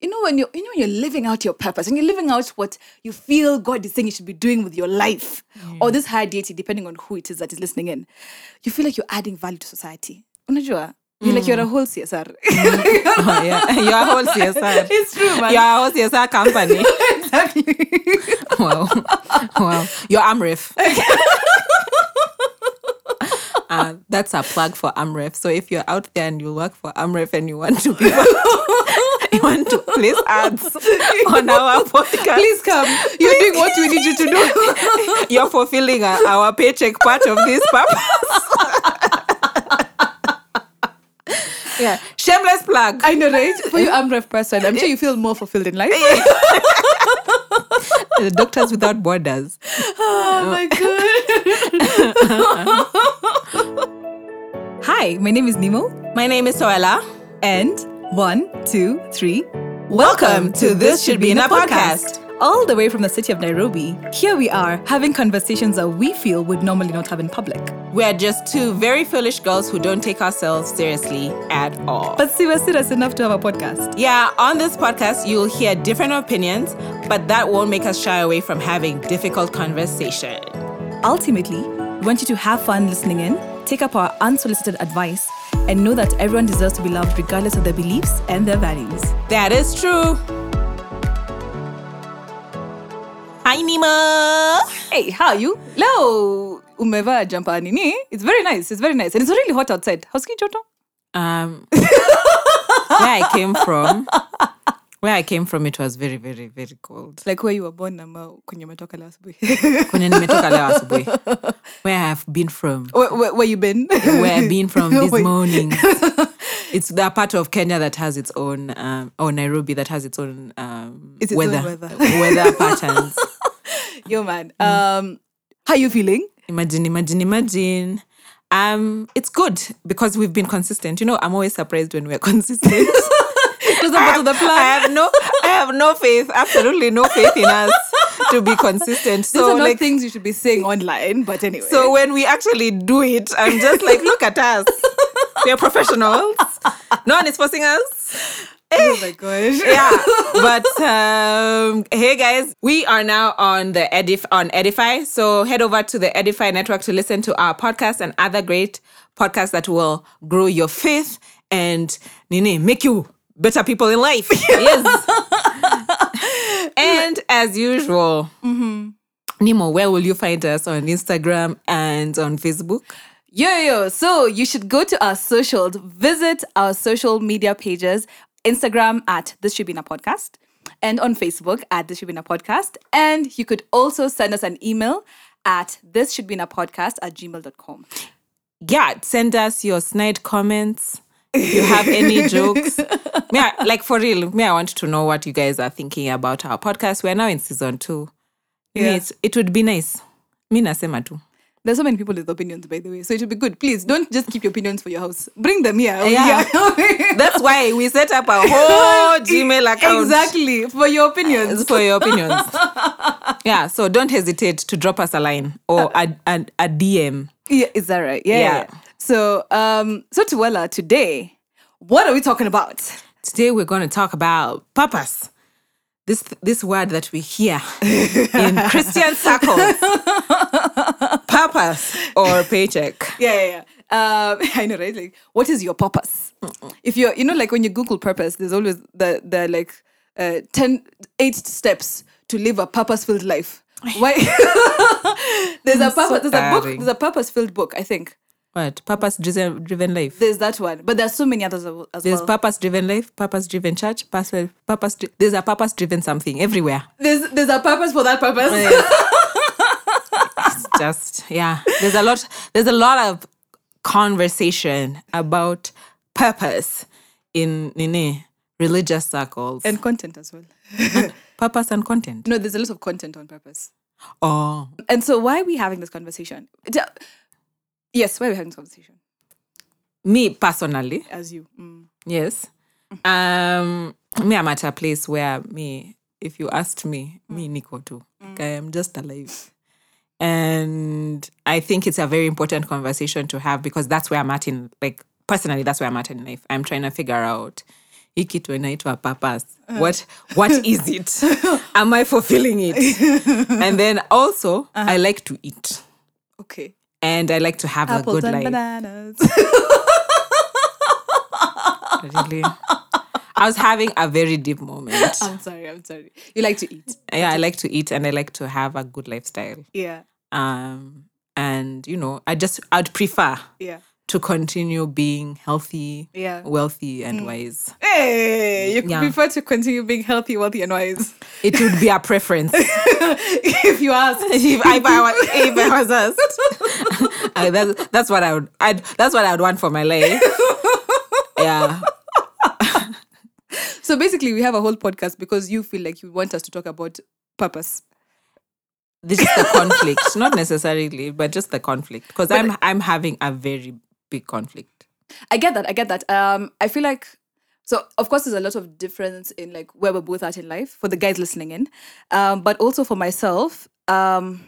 you know when you're you know when you're living out your purpose and you're living out what you feel God is saying you should be doing with your life or this higher deity, depending on who it is that is listening in, you feel like you're adding value to society. Unajua? You're like you're a whole CSR. Oh, yeah. You're a whole CSR. it's true, man. You're a whole CSR company. exactly. wow. Wow. You're Amref. Uh, that's a plug for Amref. So if you're out there and you work for Amref and you want to be you want to place ads on our podcast, Please come. You're doing what we need you to do. you're fulfilling uh, our paycheck part of this purpose. yeah, shameless plug. I know, right? For you, Amref person, I'm sure you feel more fulfilled in life. The Doctors Without Borders. Oh my god. Hi, my name is Nemo. My name is Soela. And one, two, three. Welcome to This Should Be in a Podcast. All the way from the city of Nairobi, here we are having conversations that we feel would normally not have in public. We are just two very foolish girls who don't take ourselves seriously at all. But see, we're serious enough to have a podcast. Yeah, on this podcast, you'll hear different opinions, but that won't make us shy away from having difficult conversation. Ultimately, we want you to have fun listening in, take up our unsolicited advice, and know that everyone deserves to be loved regardless of their beliefs and their values. That is true. Hi, Nima. Hey, how are you? Leo, umevaa jumper nini? It's very nice. It's very nice. And it's really hot outside. Howski joto? Um, where I came from, where I came from, it was very, very, very cold. Like where you were born ama kwenye umetoka leo asubuhi. Kwenye nimetoka leo asubuhi. Where I have been from, where, where, where you been? where I've been from this morning. It's the part of Kenya that has its own, um, or Nairobi that has its own um, It's its own weather, weather. weather patterns. Yo man. Um how you feeling? Imagine, imagine, imagine. Um, it's good because we've been consistent. You know, I'm always surprised when we're consistent. Doesn't go to the I have no, I have no faith, absolutely no faith in us to be consistent. These So are not like, things you should be saying online, but anyway. so when we actually do it, I'm just like, look at us. We're professionals. No one is forcing us. oh my gosh. yeah but um hey guys we are now on the edif on edify so head over to the edify network to listen to our podcast and other great podcasts that will grow your faith and nini make you better people in life yes and as usual mm-hmm. nemo where will you find us on instagram and on facebook Yo, yo. So you should go to our socials, visit our social media pages, Instagram at This Should Be a Podcast, and on Facebook at This Should Be a Podcast. And you could also send us an email at This Should Be in a Podcast at gmail.com. yeah, send us your snide comments. If you have any jokes, me, I- like for real, me, I want to know what you guys are thinking about our podcast. We're now in season two. Me, Yeah. it's- it would be nice. Me nasema tu. There's so many people with opinions, by the way. So it would be good. Please don't just keep your opinions for your house. Bring them here. Yeah. That's why we set up a whole Gmail account. Exactly. For your opinions. Uh, for your opinions. yeah, so don't hesitate to drop us a line or uh, a, a, a DM. Yeah, is that right? Yeah. Yeah. yeah. So, um, so Tuwela, today, what are we talking about? Today we're going to talk about purpose. This this word that we hear in Christian circles. purpose or paycheck. Yeah, yeah, yeah. Um, I know, right? Like, what is your purpose? If you're, you know, like when you Google purpose, there's always the the like uh, 10, eight steps to live a purpose-filled life. Why? there's a so purpose. there's a book. There's a purpose-filled book. I think What? Purpose driven driven life. there's that one, but there's so many others as There's well. purpose driven life, purpose driven church, purpose purpose there's a purpose driven something everywhere. there's there's a purpose for that purpose. It's just yeah. There's a lot there's a lot of conversation about purpose in in eh, religious circles. and content as well. purpose and content. No, there's a lot of content on purpose. Oh. And so, why are we having this conversation? Uh, Yes, why are we having this conversation? Me personally, As you. Mm. Yes. Um me I'm at a place where me, if you asked me, me Nico too. Like, I am just alive. And I think it's a very important conversation to have because that's where I'm at in like personally, that's where I'm at in life. I'm trying to figure out hii kitu inaitwa purpose what what is it am i fulfilling it and then also i like to eat Okay. And i like to have a Apples good and life bananas. really i was having a very deep moment I'm sorry. I'm sorry. You like to eat. yeah i like to eat and i like to have a good lifestyle Yeah. um and you know i just i'd prefer Yeah. to continue being healthy Yeah. wealthy and wise Hey, you Yeah. prefer to continue being healthy, wealthy, and wise. it would be a preference if you ask. if, if, I if I was asked, I, that's, that's what I would. I'd, that's what I would want for my life. Yeah, So basically, we have a whole podcast because you feel like you want us to talk about purpose. this is the conflict, not necessarily, but just the conflict. Because I'm I'm having a very big conflict. I get that. I get that. Um, I feel like so. Of course, there's a lot of difference in like where we're both at in life for the guys listening in, um, but also for myself. Um,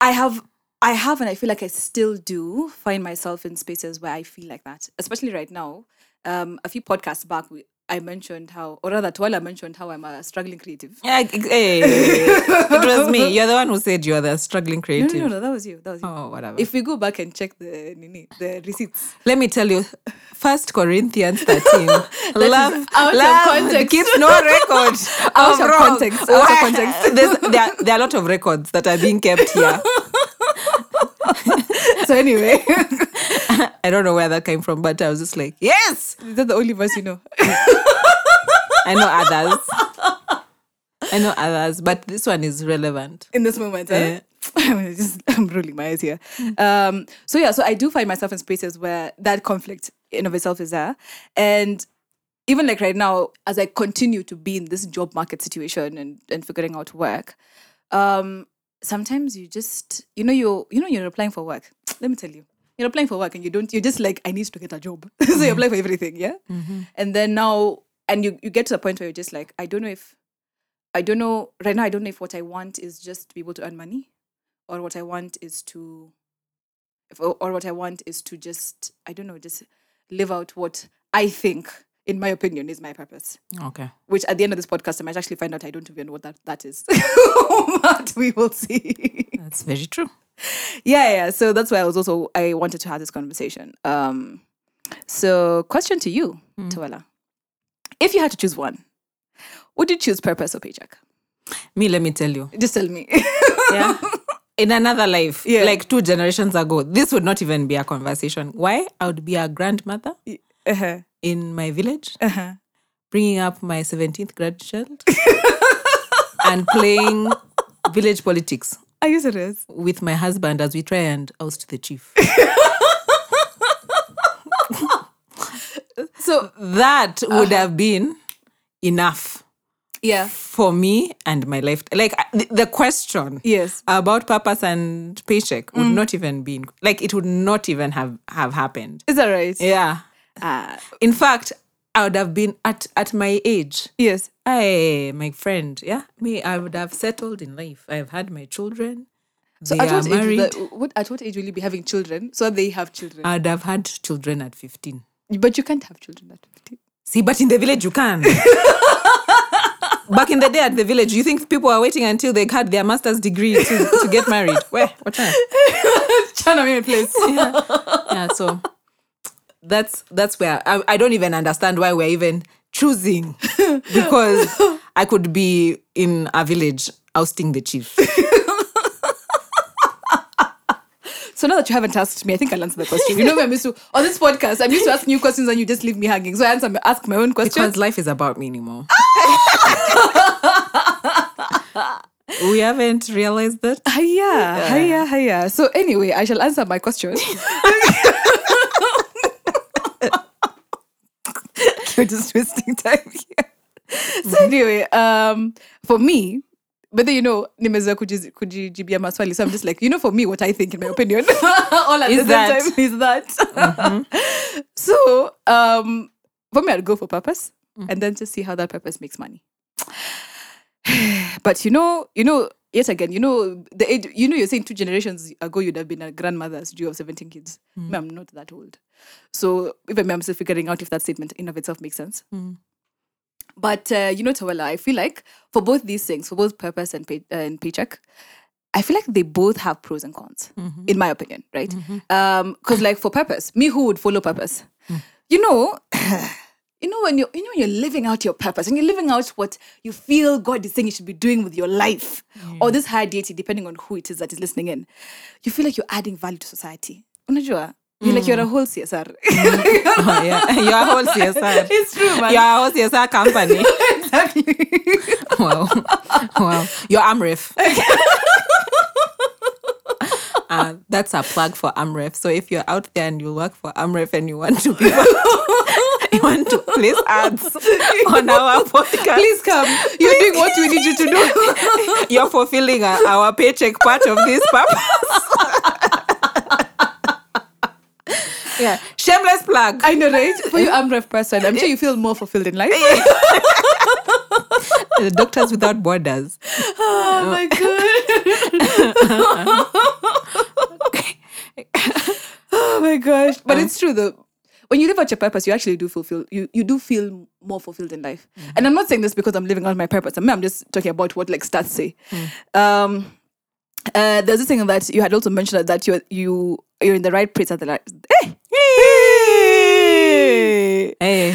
I have, I have, and I feel like I still do find myself in spaces where I feel like that, especially right now. Um, a few podcasts back, we, I mentioned how, or rather, Twala mentioned how I'm a struggling creative. Yeah, hey, it was me. You're the one who said you're the struggling creative. no, no, no, that was you. That was you. Oh, whatever. If we go back and check the nini, the receipts, Let me tell you, First Corinthians 13. love, out of love context. keeps no record. Out of of wrong. context, out of context. There, are, there are a lot of records that are being kept here. so anyway, I don't know where that came from, but I was just like, yes, is that the only verse you know? I know others. I know others, but this one is relevant. in this moment. I'm just I'm rolling my eyes here. Um, so yeah, so I do find myself in spaces where that conflict in of itself is there, and even like right now, as I continue to be in this job market situation and and figuring out work, um, sometimes you just you know you you know you're applying for work. Let me tell you. You're applying for work and you don't, you're just like, I need to get a job. so you apply for everything, yeah? Mm-hmm. And then now, and you, you get to the point where you're just like, I don't know if I don't know right now. I don't know if what I want is just to be able to earn money, or what I want is to, or what I want is to just I don't know, just live out what I think, in my opinion, is my purpose. Okay. Which at the end of this podcast, I might actually find out I don't even know what that that is, but we will see. That's very true. yeah, yeah. So that's why I was also I wanted to have this conversation. Um, so question to you, Tuala, if you had to choose one, would you choose purpose or paycheck? Me, let me tell you. Just tell me. Yeah. In another life, Yeah. like two generations ago, this would not even be a conversation. Why? I would be a grandmother uh-huh. In my village, Uh-huh. bringing up my 17th grandchild and playing village politics Are you serious? with my husband as we try and oust the chief. So that would have been enough yeah, for me and my life. Like uh, the, question yes. about purpose and paycheck would not even be like it would not even have have happened. Is that right? Yeah. Ah, In fact, I would have been at at my age. yes. I, my friend, yeah, me, I would have settled in life. I have had my children. So they at what age? what at what age will you be having children? So they have children, I'd have had children at 15. but you can't have children at fifteen. See, but in the village you can. Back in the day at the village, you think people are waiting until they had their master's degree to, to get married? Where? What time? China place. Yeah, so that's that's where I, I don't even understand why we're even choosing because I could be in a village ousting the chief. So now that you haven't asked me, I think I'll answer the question. You know, I'm used to on this podcast. I'm used to asking you questions and you just leave me hanging. So I answer, ask my own questions. Because life is about me anymore. Ah! we haven't realized that. Hiya, hiya, hiya. So anyway, I shall answer my question. Just wasting time here. So anyway, um, for me, whether you know, kujiz- kujijibia maswali. So I'm just like, you know, for me, what I think, in my opinion, all at Is the that- same time is that. so um, for me, I'd go for purpose, and then just see how that purpose makes money. but you know, you know, yet again, you know, the age, you know, you're saying two generations ago you'd have been a grandmother, so you have 17 kids. Me, I'm not that old. So even I'm still figuring out if that statement in of itself makes sense. Hmm. But uh, you know, Tawala, I feel like for both these things, for both purpose and pay, uh, and paycheck, I feel like they both have pros and cons, mm-hmm. in my opinion, right? Mm-hmm. Um, because like for purpose, me who would follow purpose, hmm. you know, you know when you you know when you're living out your purpose and you're living out what you feel God is saying you should be doing with your life, or this higher deity, depending on who it is that is listening in, you feel like you're adding value to society. Unajua? You're like you're a whole CSR. Oh, yeah. You're a whole CSR. it's true, man. You're a whole CSR company. exactly. wow. Wow. You're Amref. Uh, that's a plug for Amref. So if you're out there and you work for Amref and you want to be you want to place ads on our podcast, Please come. You're doing what we need you to do. you're fulfilling uh, our paycheck part of this purpose. yeah, shameless plug. I know, right? For you, Amref person, I'm sure you feel more fulfilled in life. The Doctors Without Borders. Oh my god. oh my gosh. But it's true though. When you live out your purpose, you actually do fulfill you you do feel more fulfilled in life. And I'm not saying this because I'm living out my purpose. I mean, I'm just talking about what like stats say. Um uh, there's this thing that you had also mentioned that you you you're in the right place at the right. Hey! Hey.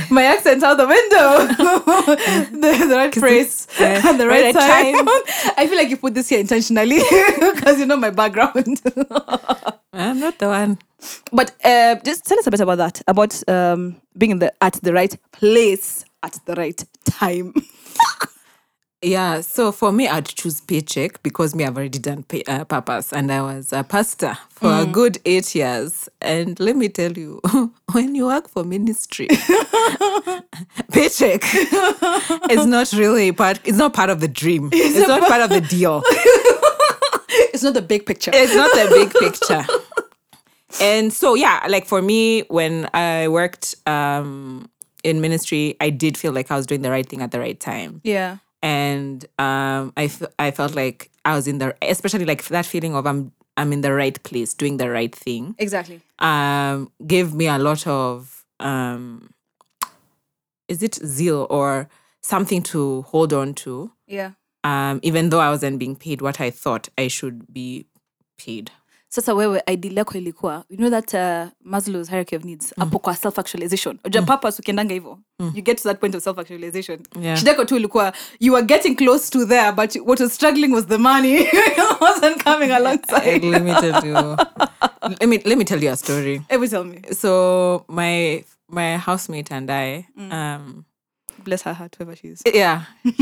My accent out the window. the, the right phrase yeah, and the right, right time. I feel like you put this here intentionally because you know my background. I'm not the one. but uh, just tell us a bit about that, about um, being in the at the right place at the right time. Yeah, so for me, I'd choose paycheck because me, I've already done pay, uh, purpose, and I was a pastor for a good eight years. And let me tell you, when you work for ministry, paycheck is not really part. It's not part of the dream. It's, not part of the deal. it's not the big picture. It's not the big picture. And so, yeah, like for me, when I worked um, in ministry, I did feel like I was doing the right thing at the right time. yeah. And um, I, f- I felt like I was in the especially like that feeling of I'm I'm in the right place doing the right thing Exactly. um, gave me a lot of um, is it zeal or something to hold on to Yeah. um, even though I wasn't being paid what I thought I should be paid sasa wewe idea yako ilikuwa you know that uh, maslow's hierarchy of needs hapo kwa self actualization unajua purpose ukiendanga hivyo you get to that point of self actualization Yeah. shida yako tu ilikuwa you were getting close to there but what was struggling was the money. It wasn't coming alongside. Let me tell you. Let me let me tell you a story. Ever tell me. So my my housemate and I um, bless her heart whoever she is. yeah.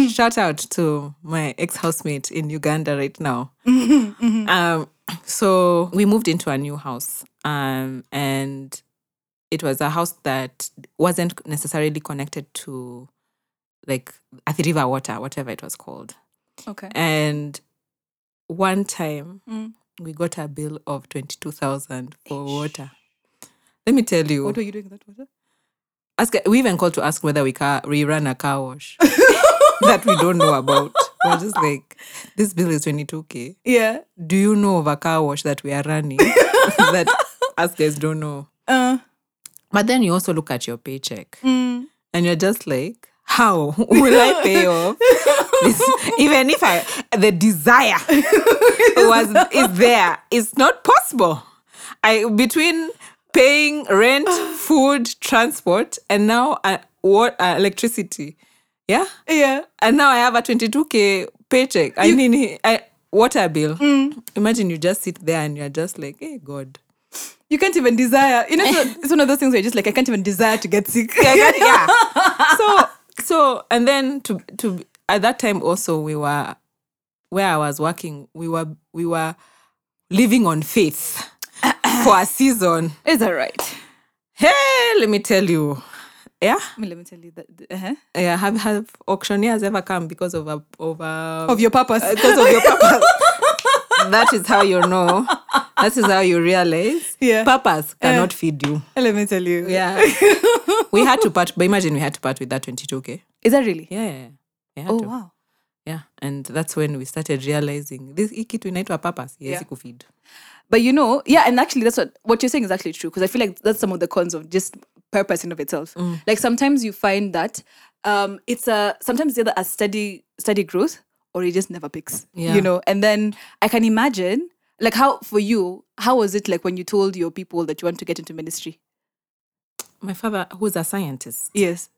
Shout out to my ex-housemate in uganda right now. Um so we moved into a new house um and it was a house that wasn't necessarily connected to like Athi river water whatever it was called. Okay. And one time Mm. we got a bill of 22000 for water. Let me tell you what were you doing with that water? Ask we even called to ask whether we car we run a car wash. That we don't know about. We're just like, this bill is 22k. yeah Do you know of a car wash that we are running that us guys don't know? uh But then you also look at your paycheck mm. and you're just like, how will I pay off? this? Even if I the desire was is there, it's not possible. I between paying rent, food, transport, and now uh, what uh, electricity, yeah, yeah and now I have a twenty two k paycheck. I mean, I, water bill. Mm. Imagine you just sit there and you're just like, hey God. you can't even desire you know it's, one of those things where you're just like i can't even desire to get sick yeah, that- yeah. So so and then to to at that time also we were where I was working, we were we were living on faith for a season. is that right Hey, let me tell you. Yeah. I mean, let me tell you that uh-huh. Yeah, have have auctioneers ever come because of a of a of your purpose because of your purpose? that is how you know. That is how you realize. Yeah. Purpose cannot feed you. let me tell you Yeah. we had to part but imagine we had to part with that 22k. is that really Yeah, yeah, yeah. Oh to. wow yeah and that's when we started realizing this hii kitu inaitwa purpose yes Yeah. feed. But you know, yeah, and actually, that's what what you're saying is actually true because I feel like that's some of the cons of just purpose in of itself. Like sometimes you find that um, it's a sometimes it's either a steady steady growth or it just never picks. Yeah. You know, and then I can imagine like how for you, how was it like when you told your people that you want to get into ministry? my father who's a scientist Yes,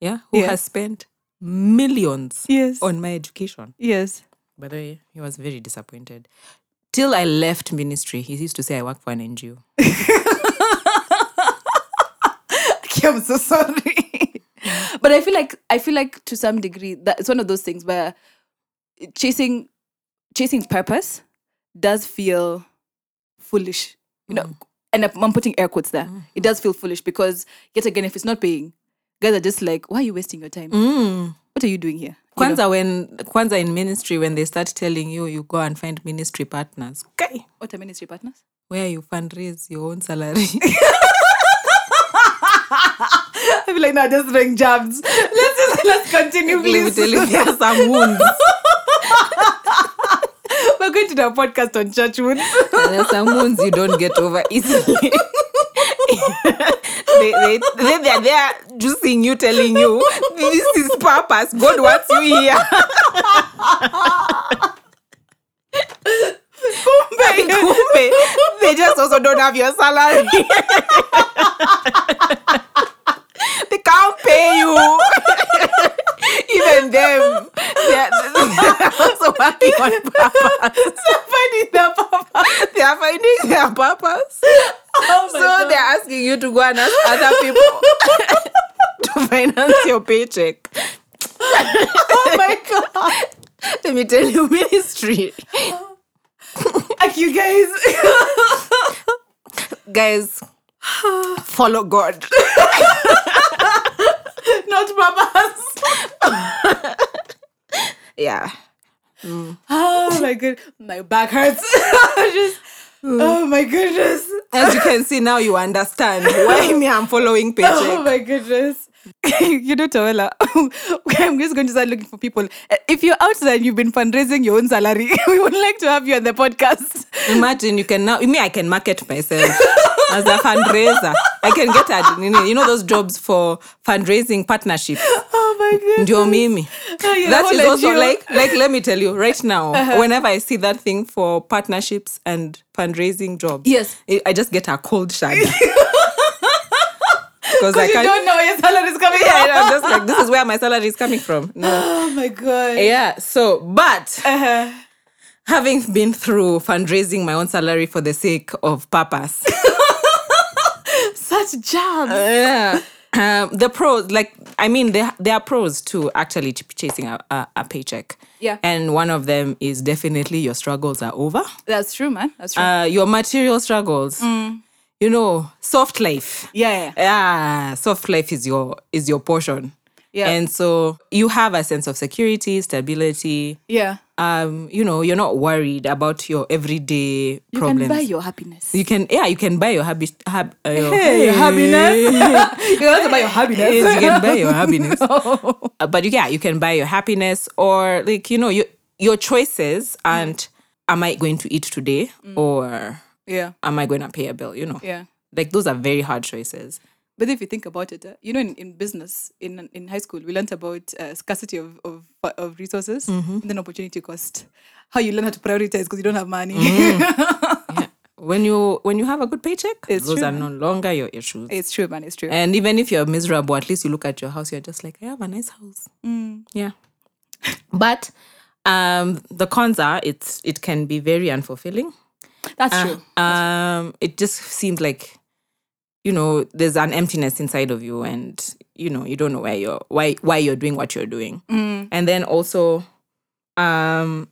yeah who Yeah. has spent millions yes, on my education yes. by the way he was very disappointed till i left ministry he used to say i work for an ngo Okay, I'm so sorry. but I feel like I feel like to some degree that it's one of those things where chasing chasing purpose does feel foolish. You know, mm. and I'm putting air quotes there. Mm-hmm. It does feel foolish because yet again, if it's not paying, guys are just like, why are you wasting your time? Mm. What are you doing here? You know? When Kwanza in ministry when they start telling you you go and find ministry partners. Okay. What are ministry partners? Where you fundraise your own salary. I feel like now just throwing jabs. Let's just let's continue, Let me please. tell you, there are some wounds. We're going to do a podcast on church wounds. There are some wounds you don't get over easily. they, they, they, they're there just seeing you telling you this is purpose. God wants you here. Kumbe, they just also don't have your salary. they can't pay you. Even them, they're, they're also working on purpose. they're Finding the purpose. They are finding their purpose. Oh So God. they're asking you to go and ask other people to finance your paycheck. oh my god. Let me tell you, ministry. Like you guys. Guys, follow God. Not purpose. Yeah. Mm. Oh my god. My back hurts. Just, mm. oh my goodness. As you can see now, you understand why me I'm following page Oh my goodness. you know, Tawela, I'm just going to start looking for people. Uh, If you're out there and you've been fundraising your own salary, we would like to have you on the podcast. Imagine you can now, me, I can market myself as a fundraiser. I can get a, you know, those jobs for fundraising partnerships. Oh my goodness. Ndio mimi. Oh, yeah, that also NGO. like like let me tell you right now whenever i see that thing for partnerships and fundraising jobs Yes. i I just get a cold shudder because i You can't don't know where your salary is coming yeah, from. i'm just like this is where my salary is coming from no Oh my god. yeah so but Uh-huh. having been through fundraising my own salary for the sake of purpose Such jobs. yeah um, the pros like i mean there, there are pros to actually chasing a, a, a paycheck Yeah. and one of them is definitely your struggles are over That's true, man. That's true. uh, your material struggles you know soft life yeah, yeah. soft life is your is your portion Yeah. and so you have a sense of security stability Yeah. um you know you're not worried about your everyday You problems can buy your happiness. you can yeah you can buy your habit hab, uh, your, Hey, your happiness. you can also buy your happiness. Yes, you can buy your happiness. Uh, but yeah, you can buy your happiness or like you know your your choices and am I going to eat today or yeah. am I going to pay a bill? You know, Yeah. like those are very hard choices. But if you think about it, uh, you know, in, in business, in in high school, we learned about uh, scarcity of, of of resources and then opportunity cost. How you learn how to prioritize because you don't have money. Yeah. When you when you have a good paycheck, It's those true, are man. no longer your issues. it's true, man. It's true. and even if you're miserable, at least you look at your house, you're just like, I have a nice house. Yeah. But um the cons are it's it can be very unfulfilling. That's true. um it just seems like you know there's an emptiness inside of you and you know you don't know where you're why why you're doing what you're doing and then also um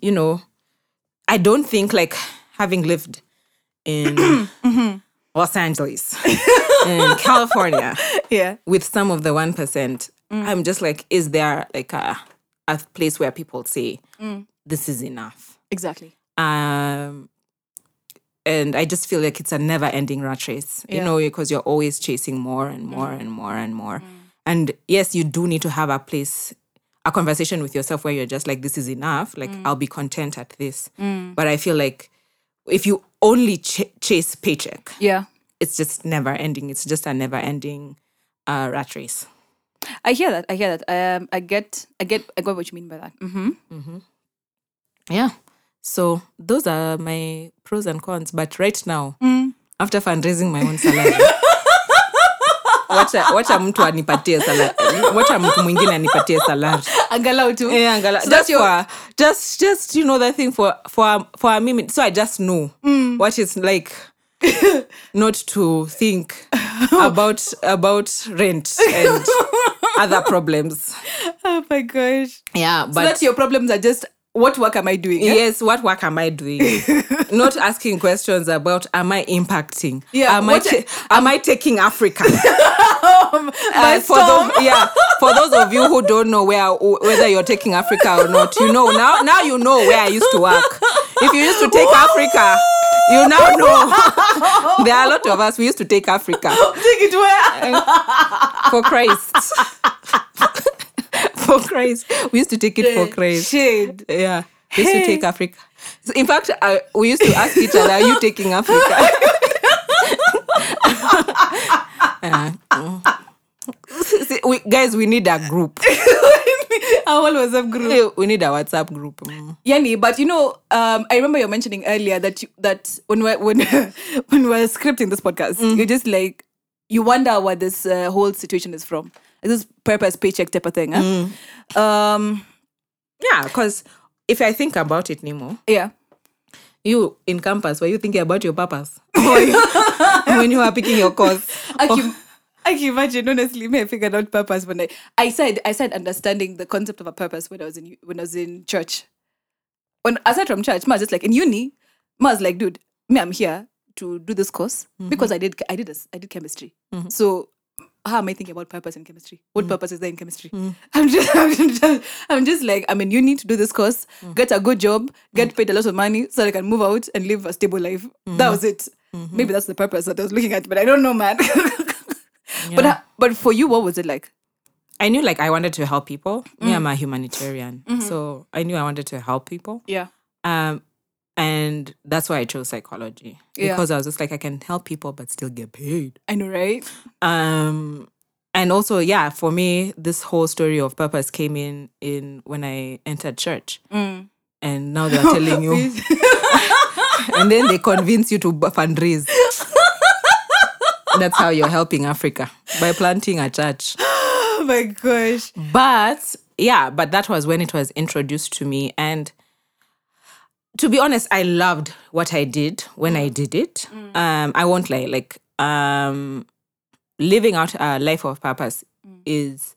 you know i don't think like having lived in los angeles in california Yeah. with some of the 1% i'm just like is there like a, a place where people say this is enough Exactly. um and i just feel like it's a never ending rat race you know because you're always chasing more and more and more and more and yes you do need to have a place a conversation with yourself where you're just like, this is enough. Like, I'll be content at this. But I feel like if you only ch- chase paycheck, Yeah. it's just never ending. It's just a never ending uh, rat race. I hear that. I hear that. Um, I get, I get, I get what you mean by that. Mm-hmm. Mm-hmm. Yeah. So those are my pros and cons. But right now, after fundraising my own salary, wacha wacha mtu anipatie. Wacha mtu mwingine anipatie salari Angalau tu Yeah, angala, So just your- for just just you know that thing for for for a minute. So I just know what it's like not to think about about rent and other problems. Oh my gosh. Yeah, But so that your problems are just what work am I doing? yeah? yes, what work am I doing? not asking questions about am I impacting? Yeah, am I ta- am I taking Africa? By Uh, for those, yeah, for those of you who don't know where whether you're taking Africa or not, you know now. Now you know where I used to work. If you used to take Africa, you now know. there are a lot of us. We used to take Africa Take it where? for Christ. For we used to take it for Christ. Shade. Yeah, we used to take Africa. In fact, uh, we used to ask each other, "Are you taking Africa?" Yeah. See, we, guys, we need a group. Our WhatsApp group. We need a WhatsApp group. Mm. Yanni, but you know, um, I remember you mentioning earlier that you, that when we're when when we're scripting this podcast, Mm. you're just like you wonder what this uh, whole situation is from. This purpose paycheck type of thing. Huh? Mm. Um, Yeah, because if I think about it, Nemo, yeah. you in campus, were you thinking about your purpose when you were picking your course? I can, I can imagine. Honestly, me I figured out purpose when I I said I said understanding the concept of a purpose when I was in when I was in church. When aside from church, was just like in uni. I was like, dude, me I'm here to do this course because I did I did this I did chemistry. So how am I thinking about purpose in chemistry? What hmm. purpose is there in chemistry? Hmm. I'm just, I'm just I'm just like I mean, you need to do this course, hmm. get a good job, get paid a lot of money so that I can move out and live a stable life. That was it. Maybe that's the purpose that I was looking at, but I don't know, man. But uh, but for you, what was it like? I knew like I wanted to help people. Me, I'm a humanitarian, mm-hmm. so I knew I wanted to help people. Yeah. Um, and that's why I chose psychology Yeah. because I was just like I can help people but still get paid. I know, right? Um, and also, yeah, for me, this whole story of purpose came in in when I entered church, and now they're telling you, and then they convince you to fundraise. That's how you're helping Africa by planting a church. Oh my gosh. But yeah, but that was when it was introduced to me. And to be honest, I loved what I did when I did it. Um, I won't lie, like um living out a life of purpose is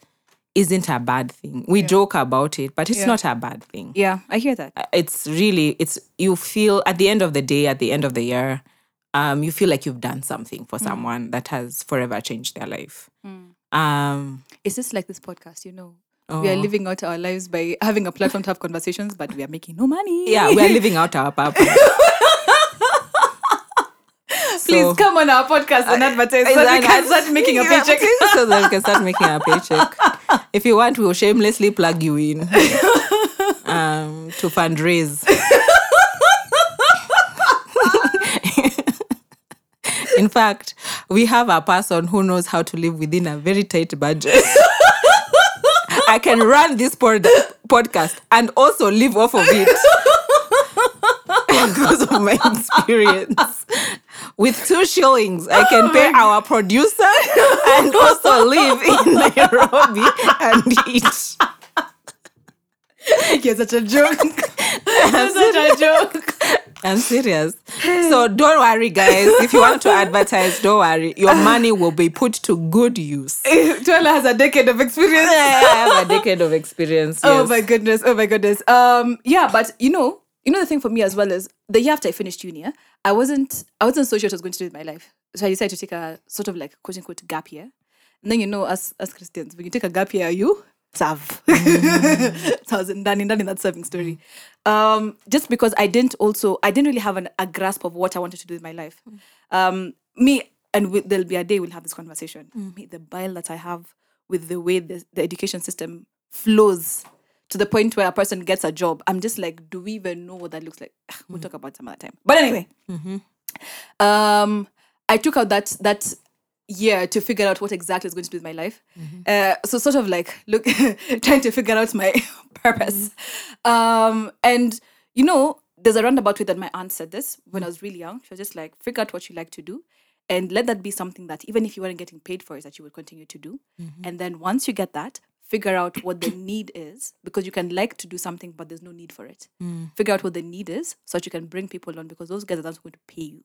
isn't a bad thing. We joke about it, but it's Yeah. not a bad thing. Yeah, I hear that. Uh, It's really it's you feel at the end of the day, at the end of the year, um, you feel like you've done something for someone that has forever changed their life. Um It's just like this podcast, you know. We are living out our lives by having a platform to have conversations, but we are making no money. yeah, we are living out our purpose. Please So- come on our podcast and advertise so that we can start making a paycheck. so that we can start making a paycheck. If you want, we'll shamelessly plug you in um, to fundraise. in fact, we have a person who knows how to live within a very tight budget. I can run this pod- podcast and also live off of it because of my experience. With two shillings, I can pay oh our producer and also live in Nairobi and eat. You're such a joke. I'm such a joke. I'm serious. So don't worry, guys. If you want to advertise, don't worry. Your money will be put to good use. Tuala has a decade of experience. I have a decade of experience. Oh yes. my goodness. Oh my goodness. Um, yeah, but you know, you know the thing for me as well is the year after I finished uni, I wasn't I wasn't so sure what I was going to do with my life. So I decided to take a sort of like quote unquote gap year. And then you know, as as Christians, when you take a gap year, you serve. so I was in, done in, in that serving story. Um, just because I didn't also I didn't really have an, a grasp of what I wanted to do with my life. Um, me and we, there'll be a day we'll have this conversation. Me, the bile that I have with the way the, the education system flows to the point where a person gets a job, I'm just like, do we even know what that looks like? We'll talk about some other time. But anyway, um, I took out that that year to figure out what exactly is going to do with my life. Uh, so sort of like look, trying to figure out my purpose. Um, and you know, there's a roundabout way that my aunt said this when I was really young. She was just like, figure out what you like to do. And let that be something that even if you weren't getting paid for it, that you would continue to do. And then once you get that, figure out what the need is because you can like to do something, but there's no need for it. Figure out what the need is so that you can bring people on because those guys are not going to pay you.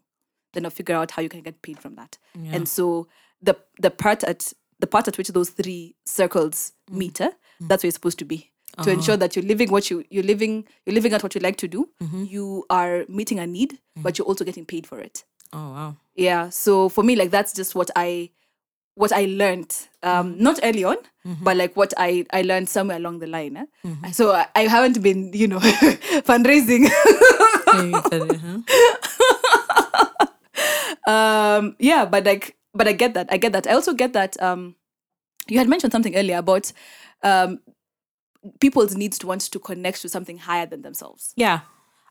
Then I'll figure out how you can get paid from that. And so the the part at the part at which those three circles meet, eh, that's where you're supposed to be. To ensure that you're living what you you're living you're living at what you like to do. You are meeting a need, but you're also getting paid for it. Oh wow. yeah. So for me like that's just what i what i learned um not early on but like what i i learned somewhere along the line eh? so I, I haven't been you know fundraising um yeah but like but i get that i get that i also get that um you had mentioned something earlier about um people's needs to want to connect to something higher than themselves Yeah.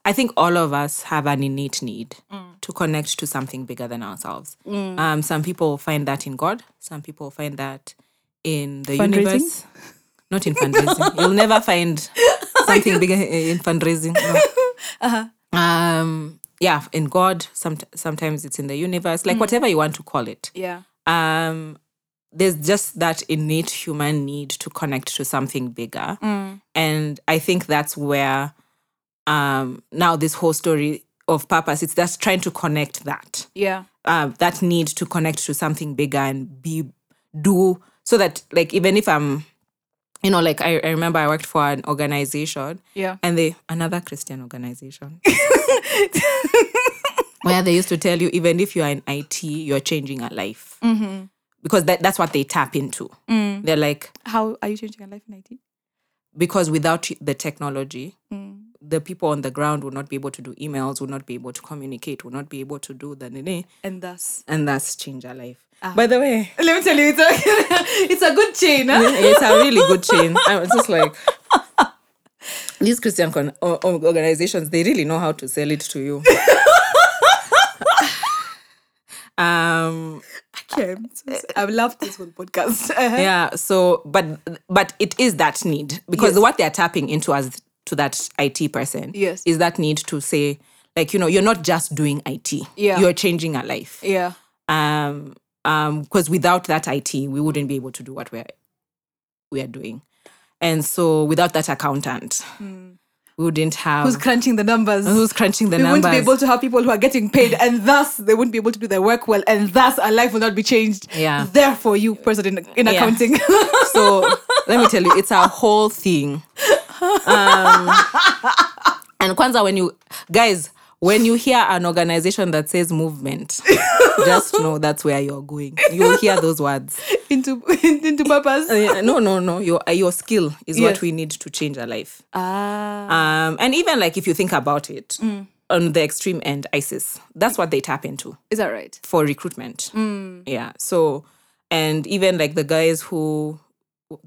I think all of us have an innate need to connect to something bigger than ourselves. Um, some people find that in God, some people find that in the universe. Not in fundraising. You'll never find something bigger in fundraising. no. Um, yeah, in God, some, sometimes it's in the universe, like whatever you want to call it. yeah. Um there's just that innate human need to connect to something bigger. And i think that's where um now this whole story of purpose it's just trying to connect that. Yeah. Uh, that need to connect to something bigger and be do so that like even if i'm you know like i, I remember i worked for an organization. Yeah. And they another christian organization. Where they used to tell you even if you're in it you're changing a life. Mm-hmm. Because that, that's what they tap into. Mm. They're like how are you changing your life in it because without the technology mm. The people on the ground will not be able to do emails will not be able to communicate will not be able to do the nene, and thus? And that's change our life. By the way let me tell you it's a, it's a good chain huh? it's a really good chain. I was just like these christian con- organizations they really know how to sell it to you. Um i've loved this whole podcast. Yeah so but but it is that need. Because Yes. what they're tapping into as to that it person. Yes. is that need to say like you know you're not just doing it Yeah. you're changing a life. Yeah. Um um because without that it we wouldn't be able to do what we're we are doing. And so without that accountant we wouldn't have who's crunching the numbers who's crunching the numbers? we numbers wouldn't be able to have people who are getting paid and thus they wouldn't be able to do their work well and thus our life will not be changed Yeah. therefore you person in, in Yeah. accounting so let me tell you, it's a whole thing. Um, and Kwanza, when you guys, when you hear an organization that says movement, just know that's where you're going. You'll hear those words. into into purpose Uh, no, no, no. Your uh, your skill is Yes. what we need to change our life. ah Um, and even like if you think about it, on the extreme end, ISIS, that's what they tap into is that right for recruitment. Yeah. So, and even like the guys who,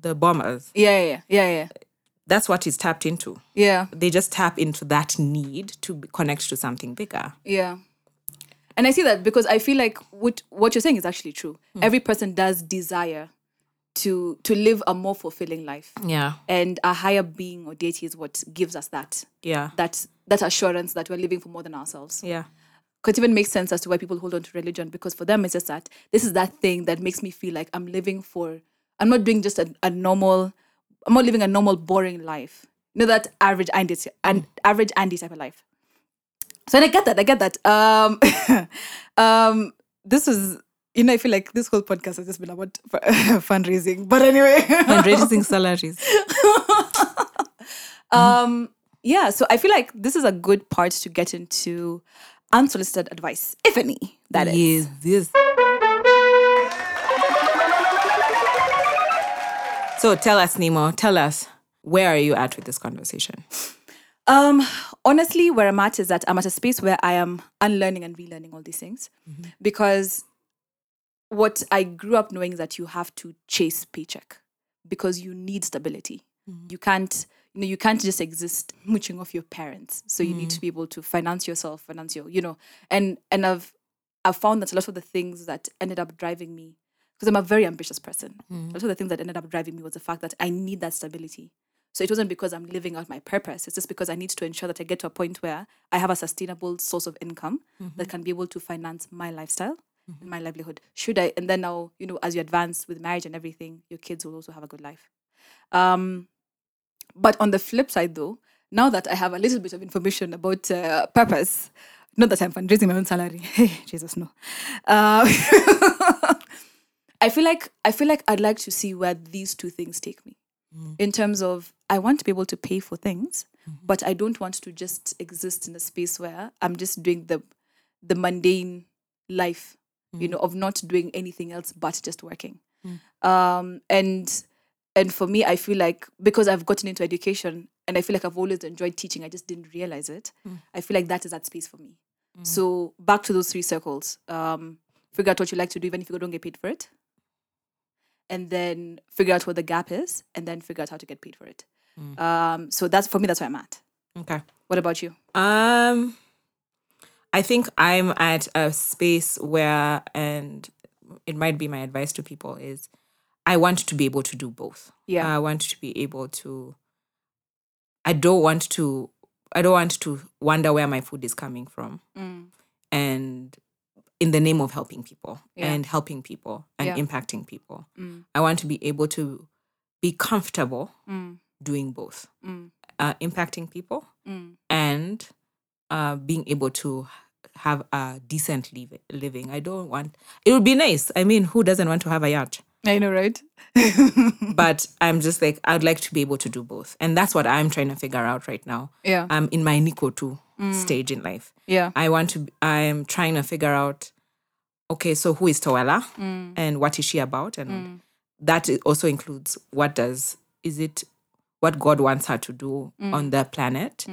the bombers, yeah yeah yeah yeah that's what is tapped into. yeah They just tap into that need to connect to something bigger. Yeah. And I see that because I feel like what what you're saying is actually true. Hmm. Every person does desire to to live a more fulfilling life. Yeah. And a higher being or deity is what gives us that Yeah. that that assurance that we're living for more than ourselves. Yeah. Could even make sense as to why people hold on to religion because for them it's just that this is that thing that makes me feel like I'm living for I'm not doing just a, a normal I'm not living a normal boring life. You know that average Andy and average Andy type of life. So and I get that, I get that. Um um this is you know, I feel like this whole podcast has just been about fundraising. But anyway. fundraising salaries. Um, yeah, so I feel like this is a good part to get into unsolicited advice, if any, that is. Yes. Yes. So tell us, Nemo, tell us, where are you at with this conversation? Um, honestly, where I'm at is that I'm at a space where I am unlearning and relearning all these things mm-hmm. because what I grew up knowing is that you have to chase paycheck because you need stability. Mm-hmm. You can't, you know, you can't just exist mooching off your parents. So you need to mm. be able to finance yourself, finance your, you know, and and I've I've found that a lot of the things that ended up driving me, because I'm a very ambitious person. A lot of the things that ended up driving me was the fact that I need that stability. So it wasn't because I'm living out my purpose. It's just because I need to ensure that I get to a point where I have a sustainable source of income that can be able to finance my lifestyle and my livelihood. Should I? And then now, you know, as you advance with marriage and everything, your kids will also have a good life. Um, but on the flip side, though, now that I have a little bit of information about uh, purpose, not that I'm fundraising my own salary. Hey, Jesus, no. Uh, I feel like I feel like I'd like to see where these two things take me. Mm-hmm. In terms of, I want to be able to pay for things, mm-hmm. but I don't want to just exist in a space where I'm just doing the the mundane life, you mm-hmm. know, of not doing anything else but just working. Mm. Um, and and for me, I feel like because I've gotten into education and I feel like I've always enjoyed teaching, I just didn't realize it. Mm. I feel like that is that space for me. Mm. So back to those three circles. Um, figure out what you like to do, even if you don't get paid for it. And then figure out what the gap is, and then figure out how to get paid for it. Um, so that's for me. That's where I'm at. Okay. What about you? Um, I think I'm at a space where, and it might be my advice to people is, I want to be able to do both. Yeah. I want to be able to. I don't want to. I don't want to wonder where my food is coming from, and in the name of helping people Yeah. and helping people and Yeah. impacting people. I want to be able to be comfortable doing both, uh, impacting people and uh, being able to have a decent liv- living. I don't want. It would be nice. I mean, who doesn't want to have a yacht? I know, right? But I'm just like I'd like to be able to do both, and that's what I'm trying to figure out right now. Yeah. I'm in my Nico two stage in life. Yeah. I want to. I'm trying to figure out. Okay, so who is Tawela, mm. and what is she about, and mm. that also includes what does is it what God wants her to do on the planet.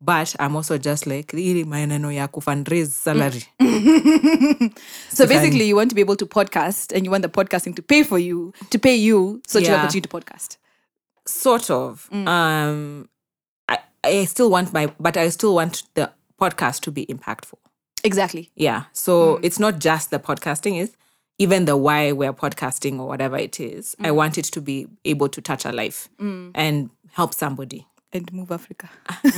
But I'm also just like "Hii maneno ya kufundraise salary. So basically, you want to be able to podcast, and you want the podcasting to pay for you, to pay you, so you Yeah. can continue to podcast. sort of um I, I still want my but i still want the podcast to be impactful Exactly. yeah so mm. it's not just the podcasting is even the why we're podcasting or whatever it is i mm. want it to be able to touch a life mm. and help somebody And move Africa.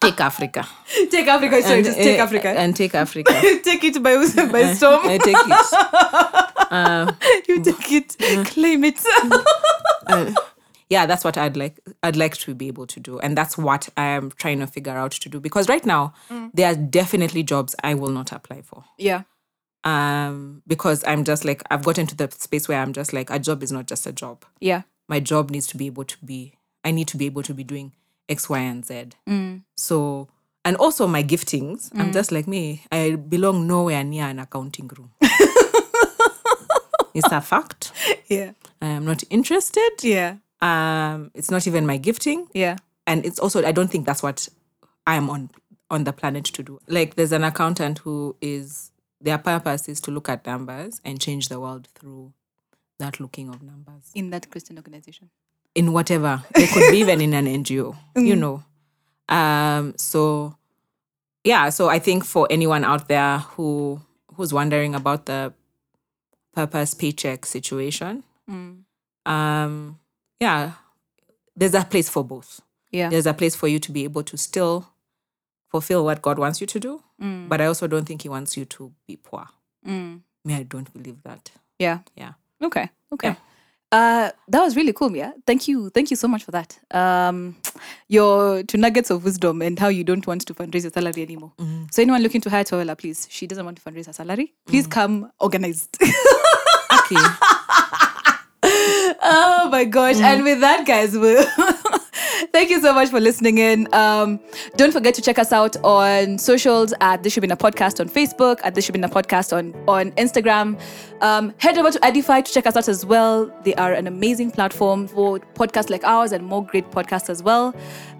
take africa take Africa. Sorry, And, just take uh, Africa. and take africa take it by by eh, storm. I take it uh, you take it. Claim it. Yeah that's what i'd like i'd like to be able to do and that's what i am trying to figure out to do because right now there are definitely jobs i will not apply for yeah. um because i'm just like i've gotten to the space where i'm just like a job is not just a job Yeah. my job needs to be able to be i need to be able to be doing x y and z Mm. so and also my giftings i'm just like me i belong nowhere near an accounting room it's a fact Yeah. i am not interested Yeah. Um it's not even my gifting. Yeah. and it's also i don't think that's what i'm on on the planet to do. Like there's an accountant who is their purpose is to look at numbers and change the world through that looking of numbers. In that Christian organization. in whatever. They could be even in an ngo you know. Um so yeah so i think for anyone out there who who's wondering about the purpose paycheck situation um yeah there's a place for both Yeah. there's a place for you to be able to still fulfill what God wants you to do. But I also don't think He wants you to be poor. Me, I don't believe that. Yeah. Yeah. Okay. Okay. Uh, that was really cool, Mia. Thank you. Thank you so much for that. Um, your two nuggets of wisdom and how you don't want to fundraise your salary anymore. So anyone looking to hire Toela, please, she doesn't want to fundraise her salary. Please come organized. Okay. oh my gosh. And with that, guys, we'll thank you so much for listening in. Um, don't forget to check us out on socials at This Should Be a Podcast on Facebook, at This Should Be a Podcast on, on Instagram. Um, head over to Edify to check us out as well. They are an amazing platform for podcasts like ours and more great podcasts as well.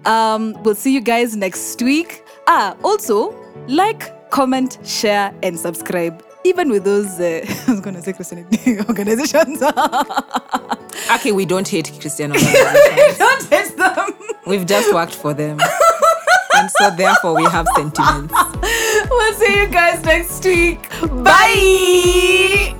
Um, we'll see you guys next week. Ah, also, like, comment, share, and subscribe. Even with those, uh, I was going to say Christian organizations, Okay, we don't hate Christian organizations. don't hate them. We've just worked for them. and so therefore we have sentiments. We'll see you guys next week. Bye.